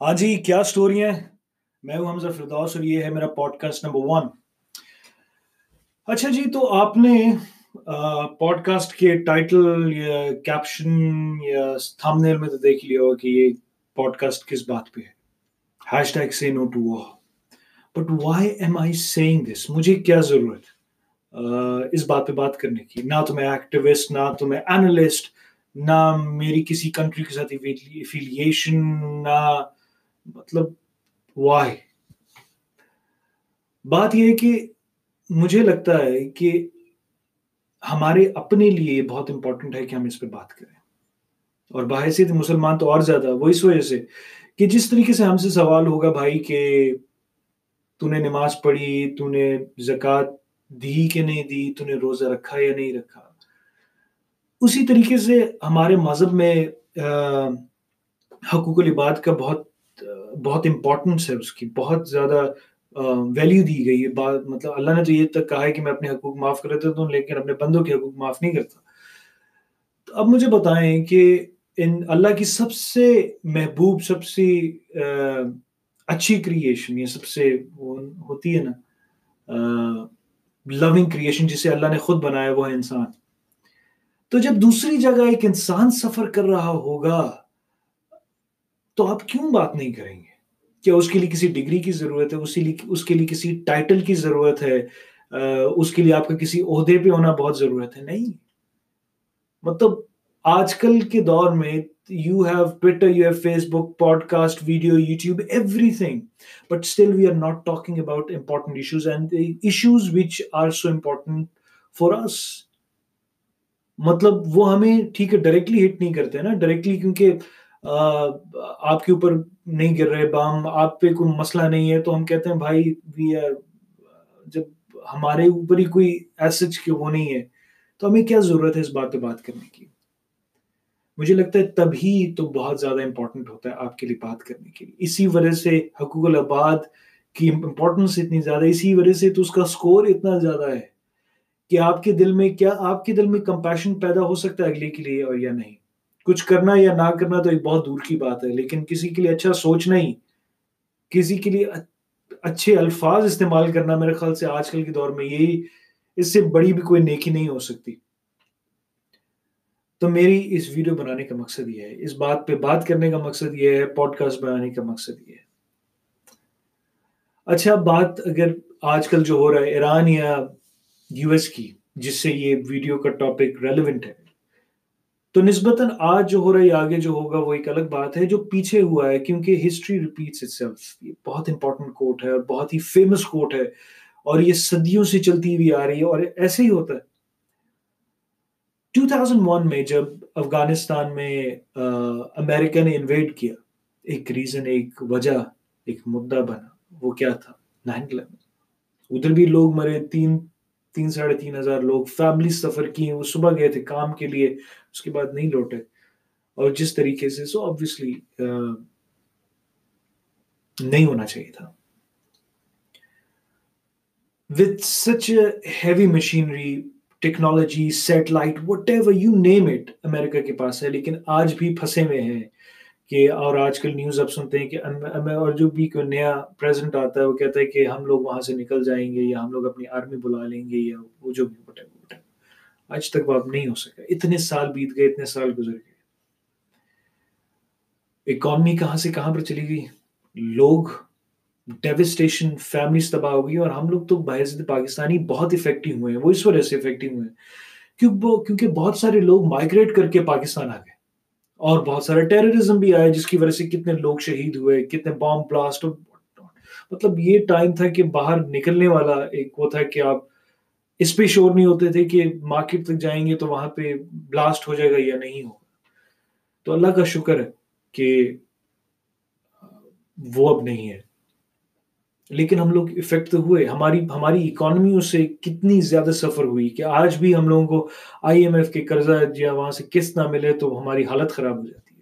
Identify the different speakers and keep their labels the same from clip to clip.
Speaker 1: ہاں جی کیا سٹوری ہے میں ہوں حمزہ فردوس اور یہ ہے میرا پوڈ کاسٹ نمبر ون اچھا جی تو آپ نے پوڈ کاسٹ کے ٹائٹل یا کیپشن یا تھم نیل میں تو دیکھ لیا ہو کہ یہ پوڈ کاسٹ کس بات پہ ہے۔ ہیش ٹیگ سے نو ٹو وا but why am I seeing this مجھے کیا ضرورت؟ اس بات پہ بات کرنے کی۔ نہ تو میں ایکٹیوسٹ نہ تو میں اینالسٹ نہ میری کسی کنٹری کے ساتھ افیلیشن نہ مطلب وائی بات یہ ہے کہ مجھے لگتا ہے کہ ہمارے اپنے لیے بہت امپورٹنٹ ہے کہ ہم اس پہ بات کریں۔ اور باحثیت مسلمان تو اور زیادہ، وہ اس وجہ سے کہ جس طریقے سے ہم سے سوال ہوگا بھائی کہ تو نے نماز پڑھی، تو نے زکوٰۃ دی کہ نہیں دی، تو نے روزہ رکھا یا نہیں رکھا اسی طریقے سے ہمارے مذہب میں حقوق العباد کا بہت بہت امپورٹنس ہے اس کی، بہت زیادہ ویلیو دی گئی ہے۔ مطلب اللہ نے تو یہ تک کہا ہے کہ میں اپنے حقوق معاف کر دیتا ہوں لیکن اپنے بندوں کے حقوق معاف نہیں کرتا۔ تو اب مجھے بتائیں کہ ان اللہ کی سب سے محبوب، سب سے اچھی کریشن یہ سب سے ہوتی ہے نا لونگ کریشن جسے اللہ نے خود بنایا، وہ ہے انسان۔ تو جب دوسری جگہ ایک انسان سفر کر رہا ہوگا، تو آپ کیوں بات نہیں کریں گے؟ کیا اس کے لیے کسی ڈگری کی ضرورت ہے؟ اسی لیے اس کے لیے کسی ٹائٹل کی ضرورت ہے؟ اس کے لیے آپ کا کسی عہدے پہ ہونا بہت ضرورت ہے؟ نہیں۔ مطلب آج کل کے دور میں you have Twitter you have Facebook podcast video YouTube everything but still we are not talking about important issues and issues which are so important for us مطلب وہ ہمیں ٹھیک ہے ڈائریکٹلی ہٹ نہیں کرتے نا۔ ڈائریکٹلی کیونکہ آپ کے اوپر نہیں گر رہے، بام، آپ پہ کوئی مسئلہ نہیں ہے۔ تو ہم کہتے ہیں، بھائی وی آر جب ہمارے اوپر ہی کوئی ایسج کہ وہ نہیں ہے۔ تو ہمیں کیا ضرورت ہے اس بات پہ بات کرنے کی؟ مجھے لگتا ہے تبھی تو بہت زیادہ امپورٹنٹ ہوتا ہے آپ کے لیے بات کرنے کے لیے۔ اسی وجہ سے حقوق العباد کی امپورٹنس اتنی زیادہ اسی وجہ سے تو اس کا اسکور اتنا زیادہ ہے۔ کہ آپ کے دل میں کیا آپ کے دل میں کمپیشن پیدا ہو سکتا ہے اگلے کے لیے اور یا نہیں؟ کچھ کرنا یا نہ کرنا تو ایک بہت دور کی بات ہے، لیکن کسی کے لیے اچھا سوچنا ہی کسی کے لیے اچھے الفاظ استعمال کرنا میرے خیال سے آج کل کے دور میں یہی اس سے بڑی بھی کوئی نیکی نہیں ہو سکتی۔ تو میری اس ویڈیو بنانے کا مقصد یہ ہے، اس بات پہ بات کرنے کا مقصد یہ ہے پوڈ کاسٹ بنانے کا مقصد یہ ہے۔ اچھا بات اگر آج کل جو ہو رہا ہے، ایران یا یو ایس کی، جس سے یہ ویڈیو کا ٹاپک ریلیونٹ ہے۔ تو نسبتاً آج جو ہو رہا ہے آگے جو ہوگا، وہ ایک الگ بات ہے جو پیچھے ہوا ہے، کیونکہ ہسٹری ریپیٹس اٹ سیلف یہ بہت امپورٹنٹ کوٹ ہے اور بہت ہی فیمس کوٹ ہے۔ اور یہ صدیوں سے چلتی ہوئی آ رہی ہے، اور ایسے ہی ہوتا ہے۔ 2001 میں جب افغانستان میں امریکہ نے انویڈ کیا، ایک ریزن ایک وجہ، ایک مدعا بنا، وہ کیا تھا؟ نائن الیون ادھر بھی لوگ مرے، تین تین ساڑھے تین ہزار لوگ فیملی سفر کیے وہ صبح گئے تھے کام کے لیے، اس کے بعد نہیں لوٹے۔ اور جس طریقے سے سو آبویسلی نہیں ہونا چاہیے تھا۔ With such heavy machinery technology satellite whatever you name it America کے پاس ہے، لیکن آج بھی پھنسے ہوئے ہیں۔ کہ اور آج کل نیوز اب سنتے ہیں کہ اور جو بھی کوئی نیا پریزنٹ آتا ہے وہ کہتا ہے کہ ہم لوگ وہاں سے نکل جائیں گے یا ہم لوگ اپنی آرمی بلا لیں گے یا وہ جو بھی آج تک وہ اب نہیں ہو سکا۔ اتنے سال بیت گئے، اتنے سال گزر گئے۔ اکانمی کہاں سے کہاں پر چلی گئی؟ لوگ ڈیوسٹیشن فیملیز تباہ ہو گئی اور ہم لوگ تو بحث پاکستانی بہت افیکٹو ہوئے ہیں۔ وہ اس وجہ سے افیکٹو ہوئے ہیں۔ کیونکہ بہت سارے لوگ مائگریٹ کر کے پاکستان آ گئے۔ اور بہت سارا ٹیررزم بھی آیا جس کی وجہ سے کتنے لوگ شہید ہوئے، کتنے بام بلاسٹ مطلب یہ ٹائم تھا کہ باہر نکلنے والا ایک وہ تھا کہ آپ اس پہ شور نہیں ہوتے تھے کہ مارکیٹ تک جائیں گے تو وہاں پہ بلاسٹ ہو جائے گا یا نہیں ہوگا۔ تو اللہ کا شکر ہے کہ وہ اب نہیں ہے۔ لیکن ہم لوگ افیکٹ تو ہوئے۔ ہماری ہماری اکانومیوں سے کتنی زیادہ سفر ہوئی کہ آج بھی ہم لوگوں کو آئی ایم ایف کے قرضہ یا وہاں سے قسط نہ ملے تو ہماری حالت خراب ہو جاتی ہے۔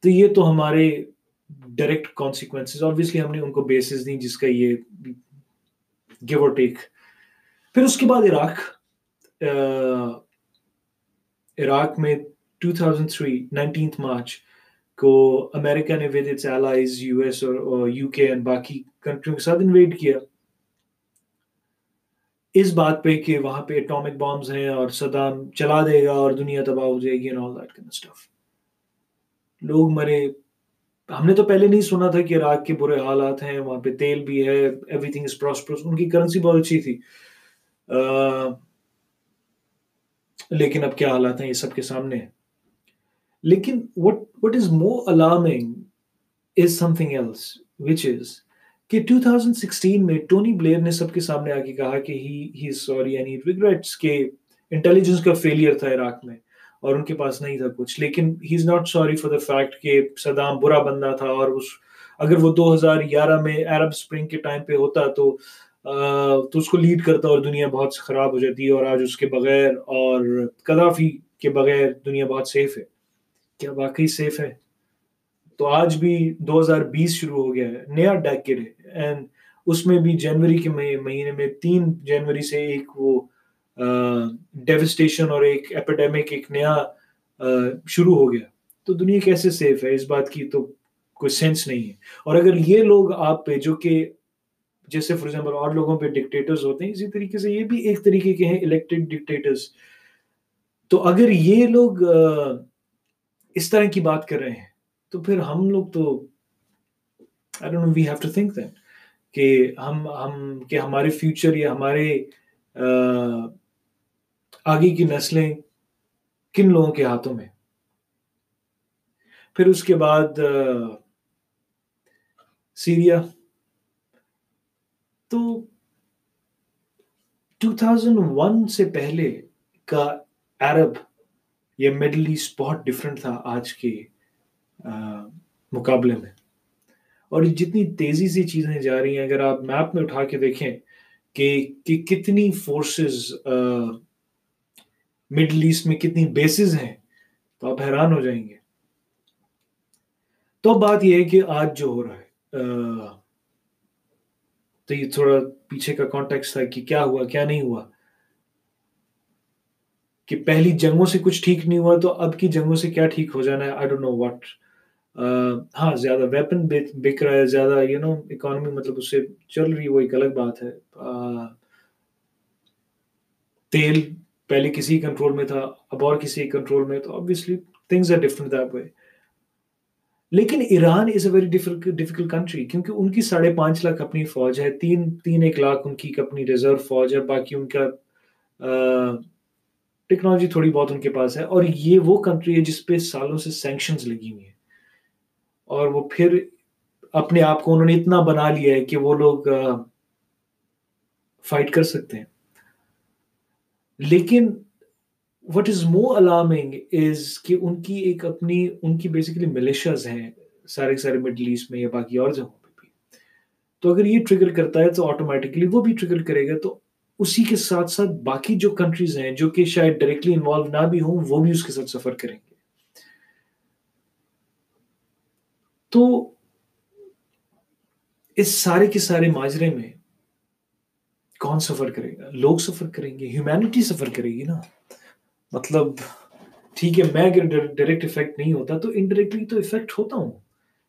Speaker 1: تو یہ تو ہمارے ڈائریکٹ کانسیکوینس آبویسلی ہم نے ان کو بیسز دی جس کا یہ گیو اور ٹیک پھر اس کے بعد عراق عراق میں 2003 19th مارچ کو امریکہ نے with its allies U S اور یو کے اینڈ باقی کنٹریوں کے ساتھ انویٹ کیا۔ اس بات پہ کہ وہاں پہ اٹامک بامز ہیں اور صدام چلا دے گا اور دنیا تباہ ہو جائے گی and all that kind stuff لوگ مرے۔ ہم نے تو پہلے نہیں سنا تھا کہ عراق کے برے حالات ہیں، وہاں پہ تیل بھی ہے ایوری تھنگ از پراسپرس ان کی کرنسی بہت اچھی تھی۔ لیکن اب کیا حالات ہیں یہ سب کے سامنے۔ ہیں لیکن what what is more alarming is something else which is کہ 2016 میں ٹونی بلیئر نے سب کے سامنے آ کے کہا کہ ہی ہی سوری یعنی ریگریٹس کہ انٹیلیجنس کا فیلئر تھا عراق میں اور ان کے پاس نہیں تھا کچھ۔ لیکن he is not sorry for the fact کہ صدام برا بندہ تھا اور اس اگر وہ دو ہزار گیارہ میں عرب اسپرنگ کے ٹائم پہ ہوتا تو تو اس کو لیڈ کرتا اور دنیا بہت خراب ہو جاتی اور آج اس کے بغیر اور قذافی کے بغیر دنیا بہت سیف ہے۔ کیا واقعی سیف ہے؟ تو آج بھی دو ہزار بیس شروع ہو گیا ہے، نیا ڈیکڈ ہے۔ اینڈ اس میں بھی جنوری کے مہینے میں تین جنوری سے ایک وہ ڈیوسٹیشن اور ایک ایپیڈیمک ایک نیا شروع ہو گیا۔ تو دنیا کیسے سیف ہے؟ اس بات کی تو کوئی سینس نہیں ہے۔ اور اگر یہ لوگ آپ پہ، جو کہ جیسے فار ایگزامپل اور لوگوں پہ ڈکٹیٹرز ہوتے ہیں، اسی طریقے سے یہ بھی ایک طریقے کے ہیں الیکٹڈ ڈکٹیٹرز تو اگر یہ لوگ اس طرح کی بات کر رہے ہیں۔ تو پھر ہم لوگ تو I don't know we have to think that کہ ہم ہم، کہ ہمارے فیوچر یا ہمارے آگے کی نسلیں کن لوگوں کے ہاتھوں میں۔ پھر اس کے بعد سیریا۔ تو ٹو تھاؤزینڈ ون سے پہلے کا عرب یا مڈل ایسٹ بہت ڈفرینٹ تھا آج کے مقابلے میں۔ اور جتنی تیزی سے چیزیں جا رہی ہیں، اگر آپ میپ میں اٹھا کے دیکھیں کہ کتنی فورسز مڈل ایسٹ میں کتنی بیسز ہیں، تو آپ حیران ہو جائیں گے۔ تو بات یہ ہے کہ آج جو ہو رہا ہے تو یہ تھوڑا پیچھے کا کانٹیکس تھا کہ کیا ہوا، کیا نہیں ہوا۔ کہ پہلی جنگوں سے کچھ ٹھیک نہیں ہوا تو اب کی جنگوں سے کیا ٹھیک ہو جانا ہے؟ آئی ڈونٹ نو واٹ ہاں زیادہ ویپن بک رہا ہے زیادہ یو نو اکانومی مطلب اس سے چل رہی، وہ ایک الگ بات ہے۔ تیل پہلے کسی کنٹرول میں تھا، اب اور کسی کنٹرول میں، تو obviously things are different that way لیکن Iran is a very difficult country کیونکہ ان کی ساڑھے پانچ لاکھ اپنی فوج ہے، تین تین ایک لاکھ ان کی اپنی ریزرو فوج ہے، باقی ان کا ٹیکنالوجی تھوڑی بہت ان کے پاس ہے اور یہ وہ کنٹری ہے جس پہ سالوں سے سینکشنز لگی ہوئی ہیں۔ اور وہ پھر اپنے آپ کو انہوں نے اتنا بنا لیا ہے کہ وہ لوگ فائٹ کر سکتے ہیں۔ لیکن what is more alarming is کہ ان کی ایک اپنی، ان کی بیسیکلی ملیشیاز ہیں سارے سارے مڈل ایسٹ میں یا باقی اور جگہوں پہ بھی۔ تو اگر یہ ٹریگر کرتا ہے تو آٹومیٹکلی وہ بھی ٹریگر کرے گا تو اسی کے ساتھ ساتھ باقی جو کنٹریز ہیں جو کہ شاید ڈائریکٹلی انوالو نہ بھی ہوں، وہ بھی اس کے ساتھ سفر کریں گے۔ تو اس سارے کے سارے ماجرے میں کون سفر کرے گا؟ لوگ سفر کریں گے ہیومینٹی سفر کرے گی نا۔ مطلب ٹھیک ہے، میں اگر ڈائریکٹ افیکٹ نہیں ہوتا تو انڈائریکٹلی تو افیکٹ ہوتا ہوں۔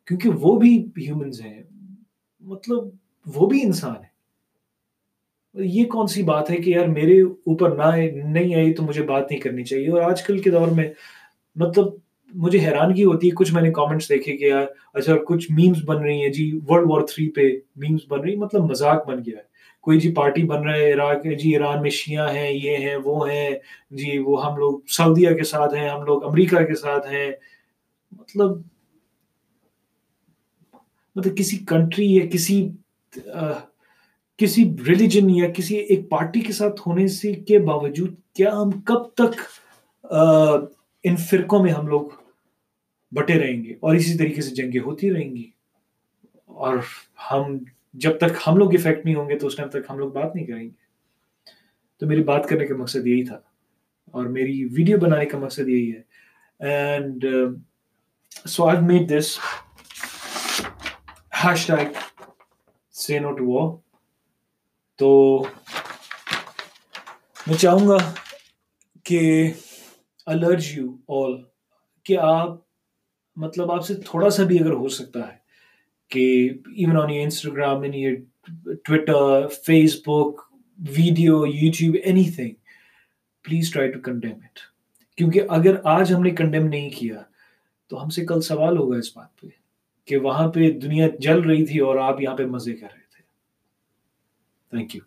Speaker 1: کیونکہ وہ بھی ہیومنز ہیں۔ مطلب وہ بھی انسان ہے یہ کون سی بات ہے کہ یار میرے اوپر نہ نہیں آئی تو مجھے بات نہیں کرنی چاہیے۔ اور آج کل کے دور میں مطلب مجھے حیرانگی ہوتی ہے، کچھ میں نے کامنٹس دیکھے کہ یار اچھا کچھ میمز بن رہی ہیں۔ جی ورلڈ وار تھری پہ میمز بن رہی مطلب مذاق بن گیا ہے۔ کوئی جی پارٹی بن رہا ہے عراق جی ایران میں شیعہ ہیں، یہ ہیں، وہ ہیں جی وہ ہم لوگ سعودیہ کے ساتھ ہیں، ہم لوگ امریکہ کے ساتھ ہیں۔ مطلب مطلب کسی کنٹری یا کسی کسی ریلیجن یا کسی ایک پارٹی کے ساتھ ہونے سے کے باوجود کیا ہم کب تک ان فرقوں میں ہم لوگ بٹے رہیں گے اور اسی طریقے سے جنگیں ہوتی رہیں گی؟ اور ہم جب تک ہم لوگ افیکٹ نہیں ہوں گے تو اس ٹائم تک ہم لوگ بات نہیں کریں گے۔ تو میری بات کرنے کا مقصد یہی تھا اور میری ویڈیو بنانے کا مقصد یہی ہے۔ And so I made this hashtag C two تو میں چاہوں گا کہ الرج یو آل کہ آپ مطلب آپ سے تھوڑا سا بھی اگر ہو سکتا ہے کہ even on your Instagram in your Twitter Facebook video YouTube anything please try to condemn it کیونکہ اگر آج ہم نے کنڈیم نہیں کیا، تو ہم سے کل سوال ہوگا اس بات پہ کہ وہاں پہ دنیا جل رہی تھی اور آپ یہاں پہ مزے کر رہے تھے تھینک یو